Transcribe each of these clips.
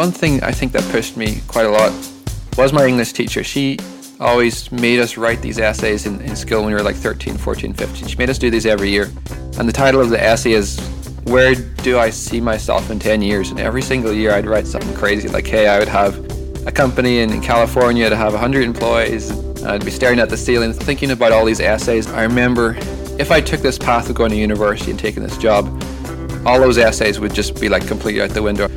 One thing I think that pushed me quite a lot was my English teacher. She always made us write these essays in, in school when we were like 13, 14, 15. She made us do these every year. And the title of the essay is Where Do I See Myself in 10 Years? And every single year I'd write something crazy like, hey, I would have a company in, in California to have 100 employees. I'd be staring at the ceiling thinking about all these essays. I remember if I took this path of going to university and taking this job, all those essays would just be like completely out the window.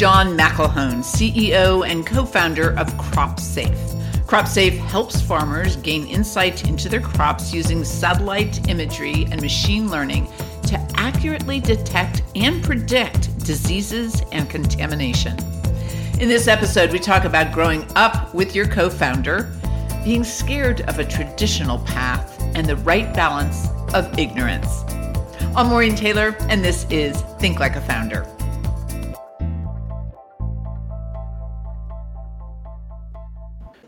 John McElhone, CEO and co founder of CropSafe. CropSafe helps farmers gain insight into their crops using satellite imagery and machine learning to accurately detect and predict diseases and contamination. In this episode, we talk about growing up with your co founder, being scared of a traditional path, and the right balance of ignorance. I'm Maureen Taylor, and this is Think Like a Founder.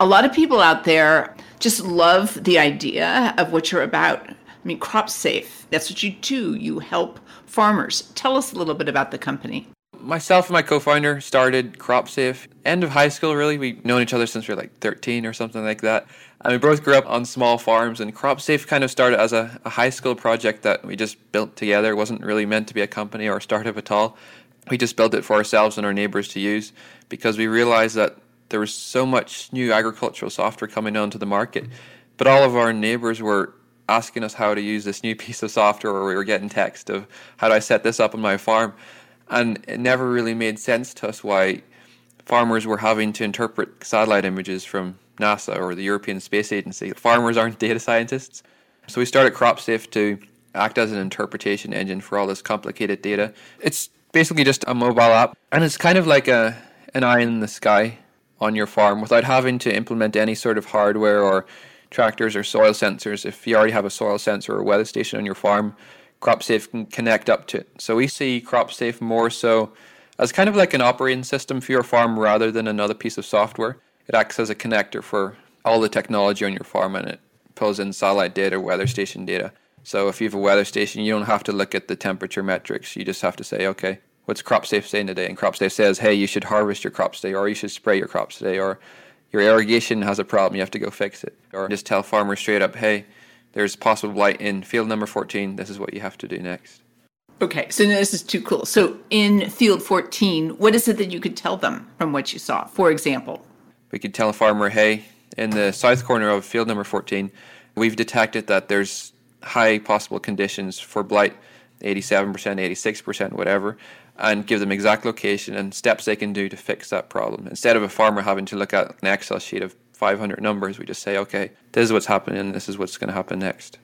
A lot of people out there just love the idea of what you're about. I mean, CropSafe, that's what you do. You help farmers. Tell us a little bit about the company myself and my co-founder started CropSafe end of high school. Really, we've known each other since we were like 13 or something like that. And we both grew up on small farms. And CropSafe kind of started as a, a high school project that we just built together. It wasn't really meant to be a company or a startup at all. We just built it for ourselves and our neighbors to use because we realized that there was so much new agricultural software coming onto the market, but all of our neighbors were asking us how to use this new piece of software, or we were getting text of how do I set this up on my farm and it never really made sense to us why farmers were having to interpret satellite images from NASA or the European Space Agency. Farmers aren't data scientists. So we started CropSafe to act as an interpretation engine for all this complicated data. It's basically just a mobile app, and it's kind of like a an eye in the sky on your farm without having to implement any sort of hardware or tractors or soil sensors. If you already have a soil sensor or weather station on your farm, CropSafe can connect up to it. So we see CropSafe more so as kind of like an operating system for your farm rather than another piece of software. It acts as a connector for all the technology on your farm and it pulls in satellite data, weather station data. So if you have a weather station, you don't have to look at the temperature metrics. You just have to say, okay, what's CropSafe saying today? And CropSafe says, hey, you should harvest your crops today, or you should spray your crops today, or your irrigation has a problem, you have to go fix it. Or just tell farmers straight up, hey, there's possible blight in field number 14. This is what you have to do next. Okay, so this is too cool. So in field 14, what is it that you could tell them from what you saw? For example, we could tell a farmer, hey, in the south corner of field number 14, we've detected that there's high possible conditions for blight, 87%, 86%, whatever, and give them exact location and steps they can do to fix that problem. Instead of a farmer having to look at an Excel sheet of 500 numbers. We just say, okay, this is what's happening, this is what's going to happen next.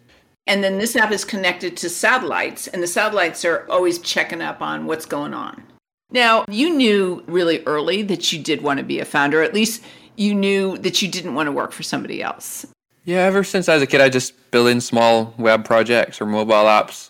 And then this app is connected to satellites, and the satellites are always checking up on what's going on. Now, you knew really early that you did want to be a founder, at least you knew that you didn't want to work for somebody else. Yeah, ever since I was a kid, I just built in small web projects or mobile apps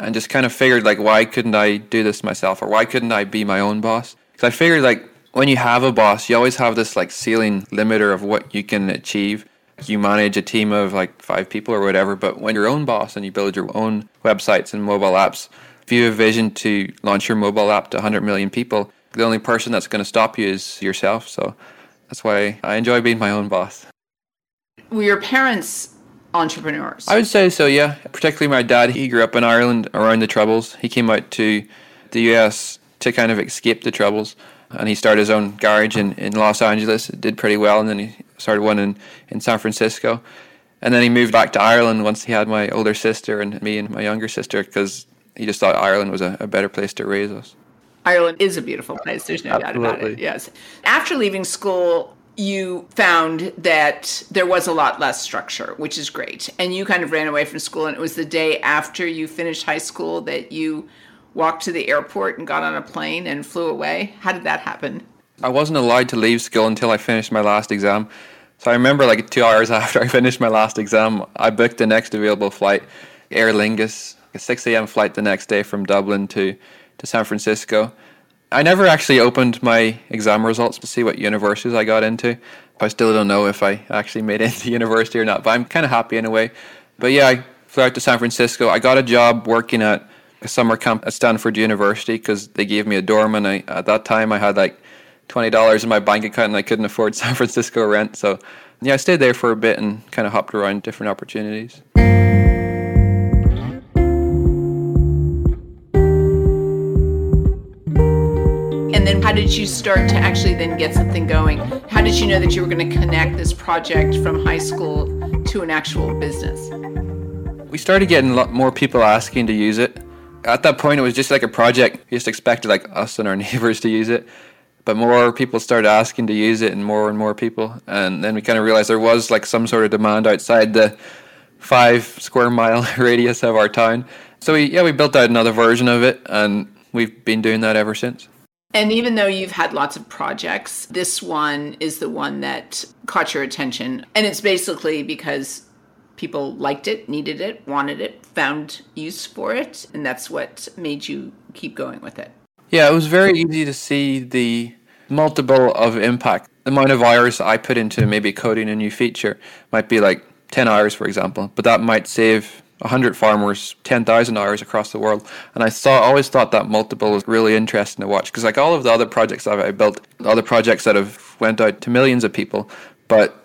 and just kind of figured, like, why couldn't I do this myself or why couldn't I be my own boss? Because I figured, like, when you have a boss, you always have this like ceiling limiter of what you can achieve. You manage a team of like five people or whatever, but when you're your own boss and you build your own websites and mobile apps, if you have a vision to launch your mobile app to 100 million people, the only person that's going to stop you is yourself. So that's why I enjoy being my own boss. Were your parents entrepreneurs? I would say so, yeah. Particularly my dad. He grew up in Ireland around the Troubles. He came out to the US to kind of escape the Troubles and he started his own garage in, in Los Angeles. It did pretty well, and then he started one in, in San Francisco. And then he moved back to Ireland once he had my older sister and me and my younger sister because he just thought Ireland was a, a, better place to raise us. Ireland is a beautiful place. There's no Absolutely. doubt about it. Yes. After leaving school, you found that there was a lot less structure, which is great. And you kind of ran away from school, and it was the day after you finished high school that you walked to the airport and got on a plane and flew away? How did that happen? I wasn't allowed to leave school until I finished my last exam. So I remember like two hours after I finished my last exam, I booked the next available flight, Aer Lingus, a 6 a.m. flight the next day from Dublin to, to San Francisco. I never actually opened my exam results to see what universities I got into. I still don't know if I actually made it to university or not, but I'm kind of happy in a way. But yeah, I flew out to San Francisco. I got a job working at a summer camp at Stanford University because they gave me a dorm, and I, at that time I had like twenty dollars in my bank account, and I couldn't afford San Francisco rent. So yeah, I stayed there for a bit and kind of hopped around different opportunities. How did you start to actually then get something going? How did you know that you were going to connect this project from high school to an actual business? We started getting a lot more people asking to use it. At that point, it was just like a project. We just expected like us and our neighbors to use it. But more people started asking to use it, and more and more people. And then we kind of realized there was like some sort of demand outside the five square mile radius of our town. So we yeah we built out another version of it, and we've been doing that ever since. And even though you've had lots of projects, this one is the one that caught your attention. And it's basically because people liked it, needed it, wanted it, found use for it, and that's what made you keep going with it. Yeah, it was very easy to see the multiple of impact. The amount of hours I put into maybe coding a new feature might be like 10 hours, for example, but that might save 100 farmers 10,000 hours across the world. And I thought, always thought that multiple was really interesting to watch because like all of the other projects that I built, other projects that have went out to millions of people, but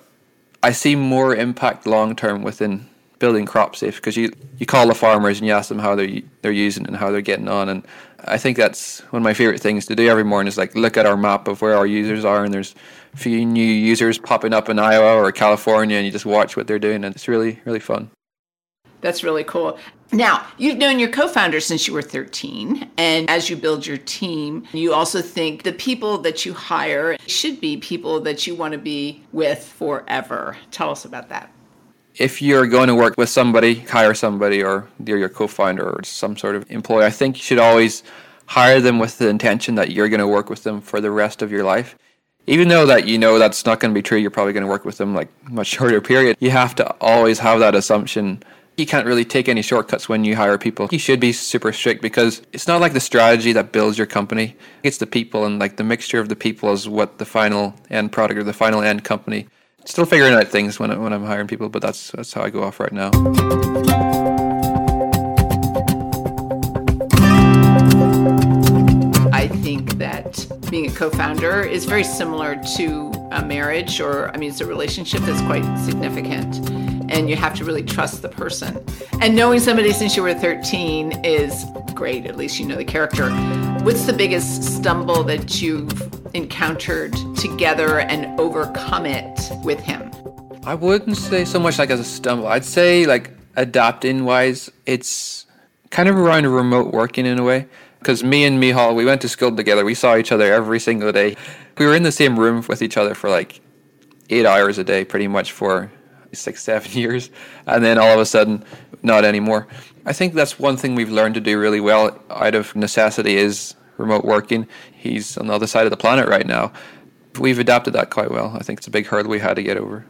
I see more impact long term within building CropSafe because you, you call the farmers and you ask them how they're, they're using and how they're getting on. And I think that's one of my favorite things to do every morning is like look at our map of where our users are and there's a few new users popping up in Iowa or California and you just watch what they're doing and it's really, really fun. That's really cool. Now, you've known your co founder since you were 13. And as you build your team, you also think the people that you hire should be people that you want to be with forever. Tell us about that. If you're going to work with somebody, hire somebody, or you're your co founder or some sort of employee, I think you should always hire them with the intention that you're going to work with them for the rest of your life even though that you know that's not going to be true you're probably going to work with them like much shorter period you have to always have that assumption you can't really take any shortcuts when you hire people. You should be super strict because it's not like the strategy that builds your company. It's the people and like the mixture of the people is what the final end product or the final end company. Still figuring out things when when I'm hiring people, but that's that's how I go off right now. I think that being a co-founder is very similar to a marriage or I mean it's a relationship that's quite significant and you have to really trust the person. And knowing somebody since you were 13 is great, at least you know the character. What's the biggest stumble that you've encountered together and overcome it with him? I wouldn't say so much like as a stumble. I'd say like adapting wise, it's kind of around remote working in a way. Because me and Mihal, we went to school together. We saw each other every single day. We were in the same room with each other for like eight hours a day, pretty much for six, seven years, and then all of a sudden, not anymore. I think that's one thing we've learned to do really well out of necessity is remote working. He's on the other side of the planet right now. We've adapted that quite well. I think it's a big hurdle we had to get over.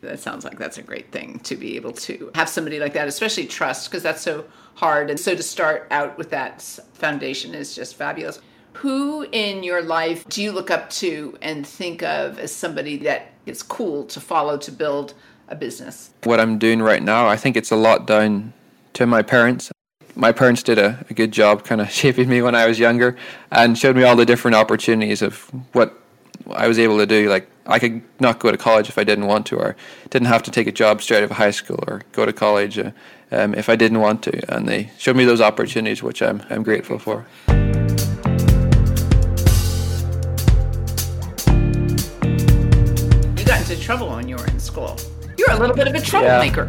That sounds like that's a great thing to be able to have somebody like that, especially trust, because that's so hard. And so to start out with that foundation is just fabulous. Who in your life do you look up to and think of as somebody that is cool to follow to build a business? What I'm doing right now, I think it's a lot down to my parents. My parents did a, a good job kind of shaping me when I was younger and showed me all the different opportunities of what I was able to do. Like, I could not go to college if I didn't want to, or didn't have to take a job straight out of high school or go to college uh, um, if I didn't want to. And they showed me those opportunities, which I'm, I'm grateful for. You got into trouble when you were in school. You're a little bit of a troublemaker.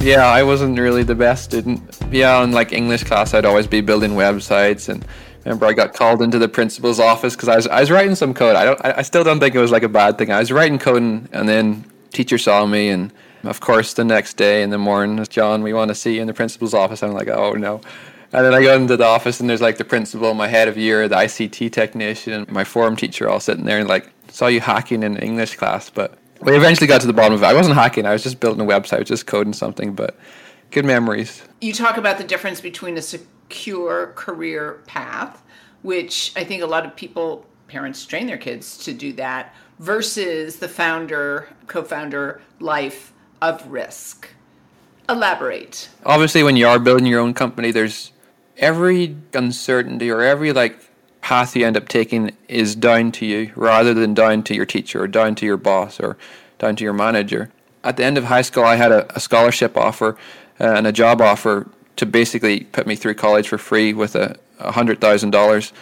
Yeah. yeah, I wasn't really the best student. Yeah, in like English class, I'd always be building websites and remember I got called into the principal's office because I was I was writing some code. I don't I, I still don't think it was like a bad thing. I was writing code and, and then teacher saw me and of course the next day in the morning, John, we want to see you in the principal's office. I'm like, oh no. And then I go into the office and there's like the principal, my head of year, the ICT technician, my form teacher all sitting there and like saw you hacking in English class, but we eventually got to the bottom of it. I wasn't hacking. I was just building a website, I was just coding something, but good memories. You talk about the difference between a secure career path, which I think a lot of people, parents, train their kids to do that, versus the founder, co founder life of risk. Elaborate. Obviously, when you are building your own company, there's every uncertainty or every like path you end up taking is down to you rather than down to your teacher or down to your boss or down to your manager. At the end of high school, I had a, a scholarship offer uh, and a job offer to basically put me through college for free with a hundred thousand dollars.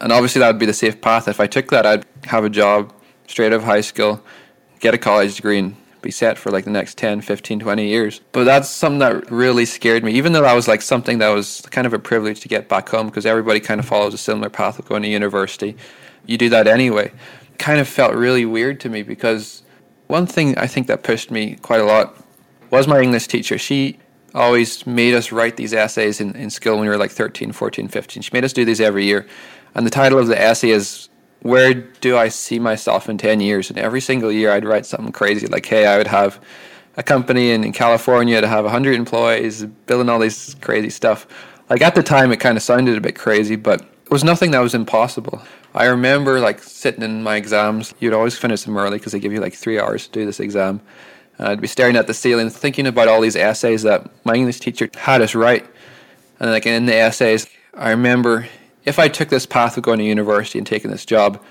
And obviously, that would be the safe path. If I took that, I'd have a job straight out of high school, get a college degree, and be set for like the next 10, 15, 20 years. But that's something that really scared me, even though that was like something that was kind of a privilege to get back home because everybody kind of follows a similar path of going to university. You do that anyway. Kind of felt really weird to me because one thing I think that pushed me quite a lot was my English teacher. She always made us write these essays in, in school when we were like 13, 14, 15. She made us do these every year. And the title of the essay is Where Do I See Myself in 10 Years? And every single year I'd write something crazy like, hey, I would have a company in, in California to have 100 employees, building all this crazy stuff. Like at the time, it kind of sounded a bit crazy, but it was nothing that was impossible. I remember like sitting in my exams. You'd always finish them early because they give you like three hours to do this exam. And I'd be staring at the ceiling, thinking about all these essays that my English teacher had us write. And like in the essays, I remember if I took this path of going to university and taking this job,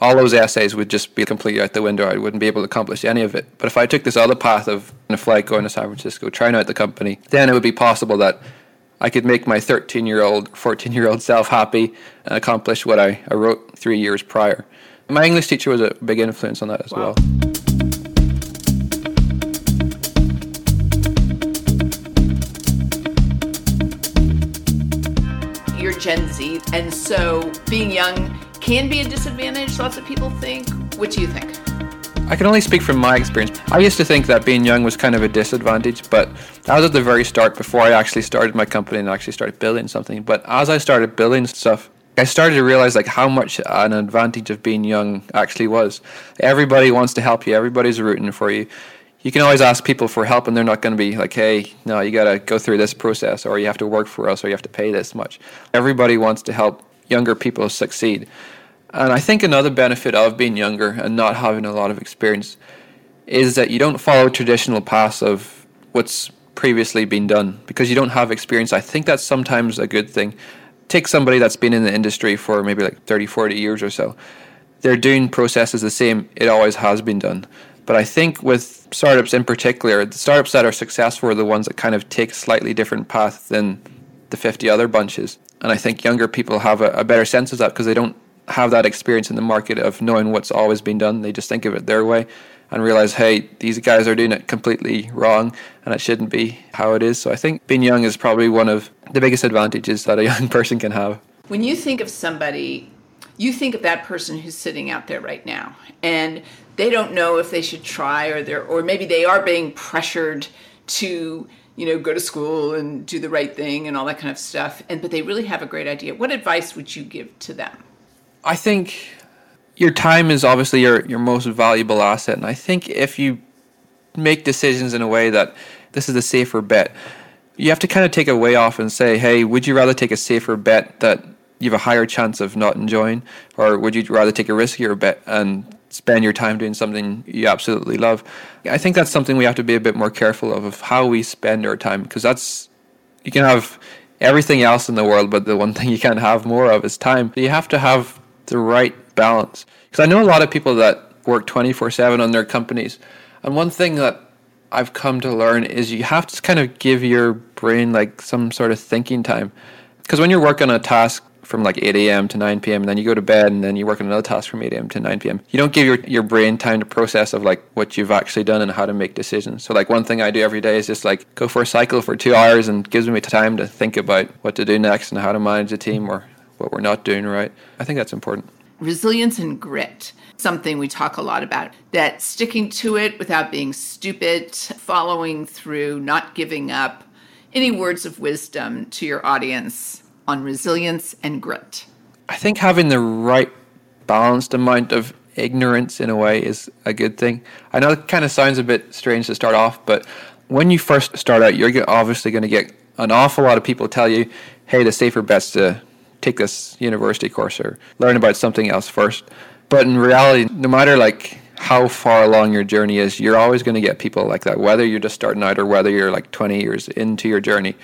all those essays would just be completely out the window. I wouldn't be able to accomplish any of it. But if I took this other path of in a flight going to San Francisco, trying out the company, then it would be possible that I could make my 13 year old, 14 year old self happy and accomplish what I, I wrote three years prior. My English teacher was a big influence on that as wow. well. Gen Z. And so being young can be a disadvantage, lots of people think. What do you think? I can only speak from my experience. I used to think that being young was kind of a disadvantage, but that was at the very start before I actually started my company and actually started building something. But as I started building stuff, I started to realize like how much an advantage of being young actually was. Everybody wants to help you. Everybody's rooting for you you can always ask people for help and they're not going to be like hey no you got to go through this process or you have to work for us or you have to pay this much. Everybody wants to help younger people succeed. And i think another benefit of being younger and not having a lot of experience is that you don't follow traditional paths of what's previously been done. Because you don't have experience i think that's sometimes a good thing. Take somebody that's been in the industry for maybe like 30 40 years or so. They're doing processes the same. It always has been done but I think with startups in particular, the startups that are successful are the ones that kind of take a slightly different path than the 50 other bunches. And I think younger people have a, a better sense of that because they don't have that experience in the market of knowing what's always been done. They just think of it their way and realize, hey, these guys are doing it completely wrong and it shouldn't be how it is. So I think being young is probably one of the biggest advantages that a young person can have. When you think of somebody, you think of that person who's sitting out there right now and they don't know if they should try or they're or maybe they are being pressured to you know go to school and do the right thing and all that kind of stuff. And but they really have a great idea. What advice would you give to them? I think your time is obviously your your most valuable asset. And i think if you make decisions in a way that this is a safer bet you have to kind of take a way off and say hey would you rather take a safer bet that you have a higher chance of not enjoying or would you rather take a riskier bet and spend your time doing something you absolutely love. I think that's something we have to be a bit more careful of of how we spend our time because that's you can have everything else in the world, but the one thing you can't have more of is time. You have to have the right balance because I know a lot of people that work twenty four seven on their companies, and one thing that I've come to learn is you have to kind of give your brain like some sort of thinking time because when you're working on a task from like 8 a.m. to 9 p.m. and then you go to bed and then you work on another task from 8 a.m. to 9 p.m. You don't give your, your brain time to process of like what you've actually done and how to make decisions. So like one thing I do every day is just like go for a cycle for two hours and gives me time to think about what to do next and how to manage a team or what we're not doing right. I think that's important. Resilience and grit, something we talk a lot about. That sticking to it without being stupid, following through, not giving up. Any words of wisdom to your audience on resilience and grit? I think having the right balanced amount of ignorance in a way is a good thing. I know it kind of sounds a bit strange to start off, but when you first start out, you're obviously going to get an awful lot of people tell you, hey, the safer bet's to take this university course or learn about something else first. But in reality, no matter like how far along your journey is, you're always going to get people like that, whether you're just starting out or whether you're like 20 years into your journey.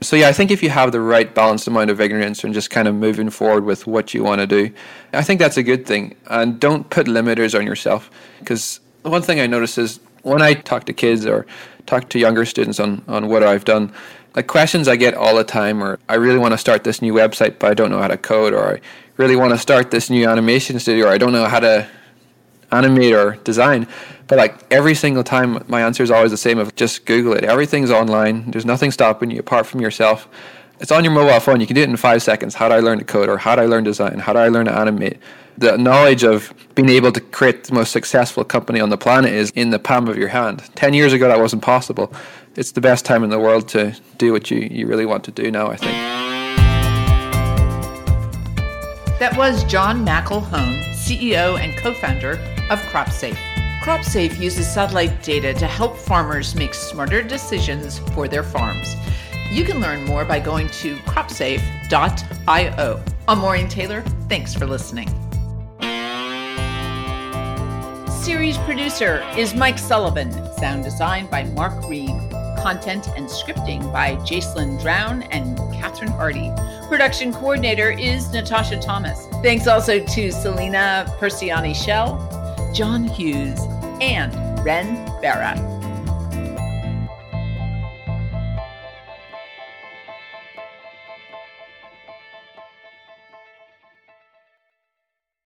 So yeah, I think if you have the right balanced amount of ignorance and just kind of moving forward with what you want to do, I think that's a good thing. And don't put limiters on yourself because one thing I notice is when I talk to kids or talk to younger students on, on what I've done, like questions I get all the time are I really want to start this new website but I don't know how to code or I really want to start this new animation studio or I don't know how to animate or design. But like every single time, my answer is always the same of just Google it. Everything's online. There's nothing stopping you apart from yourself. It's on your mobile phone. You can do it in five seconds. How do I learn to code or how do I learn design? How do I learn to animate? The knowledge of being able to create the most successful company on the planet is in the palm of your hand. Ten years ago, that wasn't possible. It's the best time in the world to do what you, you really want to do now, I think. That was John McElhone, CEO and co founder of CropSafe. CropSafe uses satellite data to help farmers make smarter decisions for their farms. You can learn more by going to cropsafe.io. I'm Maureen Taylor. Thanks for listening. Series producer is Mike Sullivan. Sound design by Mark Reed. Content and scripting by Jacelyn Drown and Catherine Hardy. Production coordinator is Natasha Thomas. Thanks also to Selena Persiani Shell, John Hughes, and Ren Barra.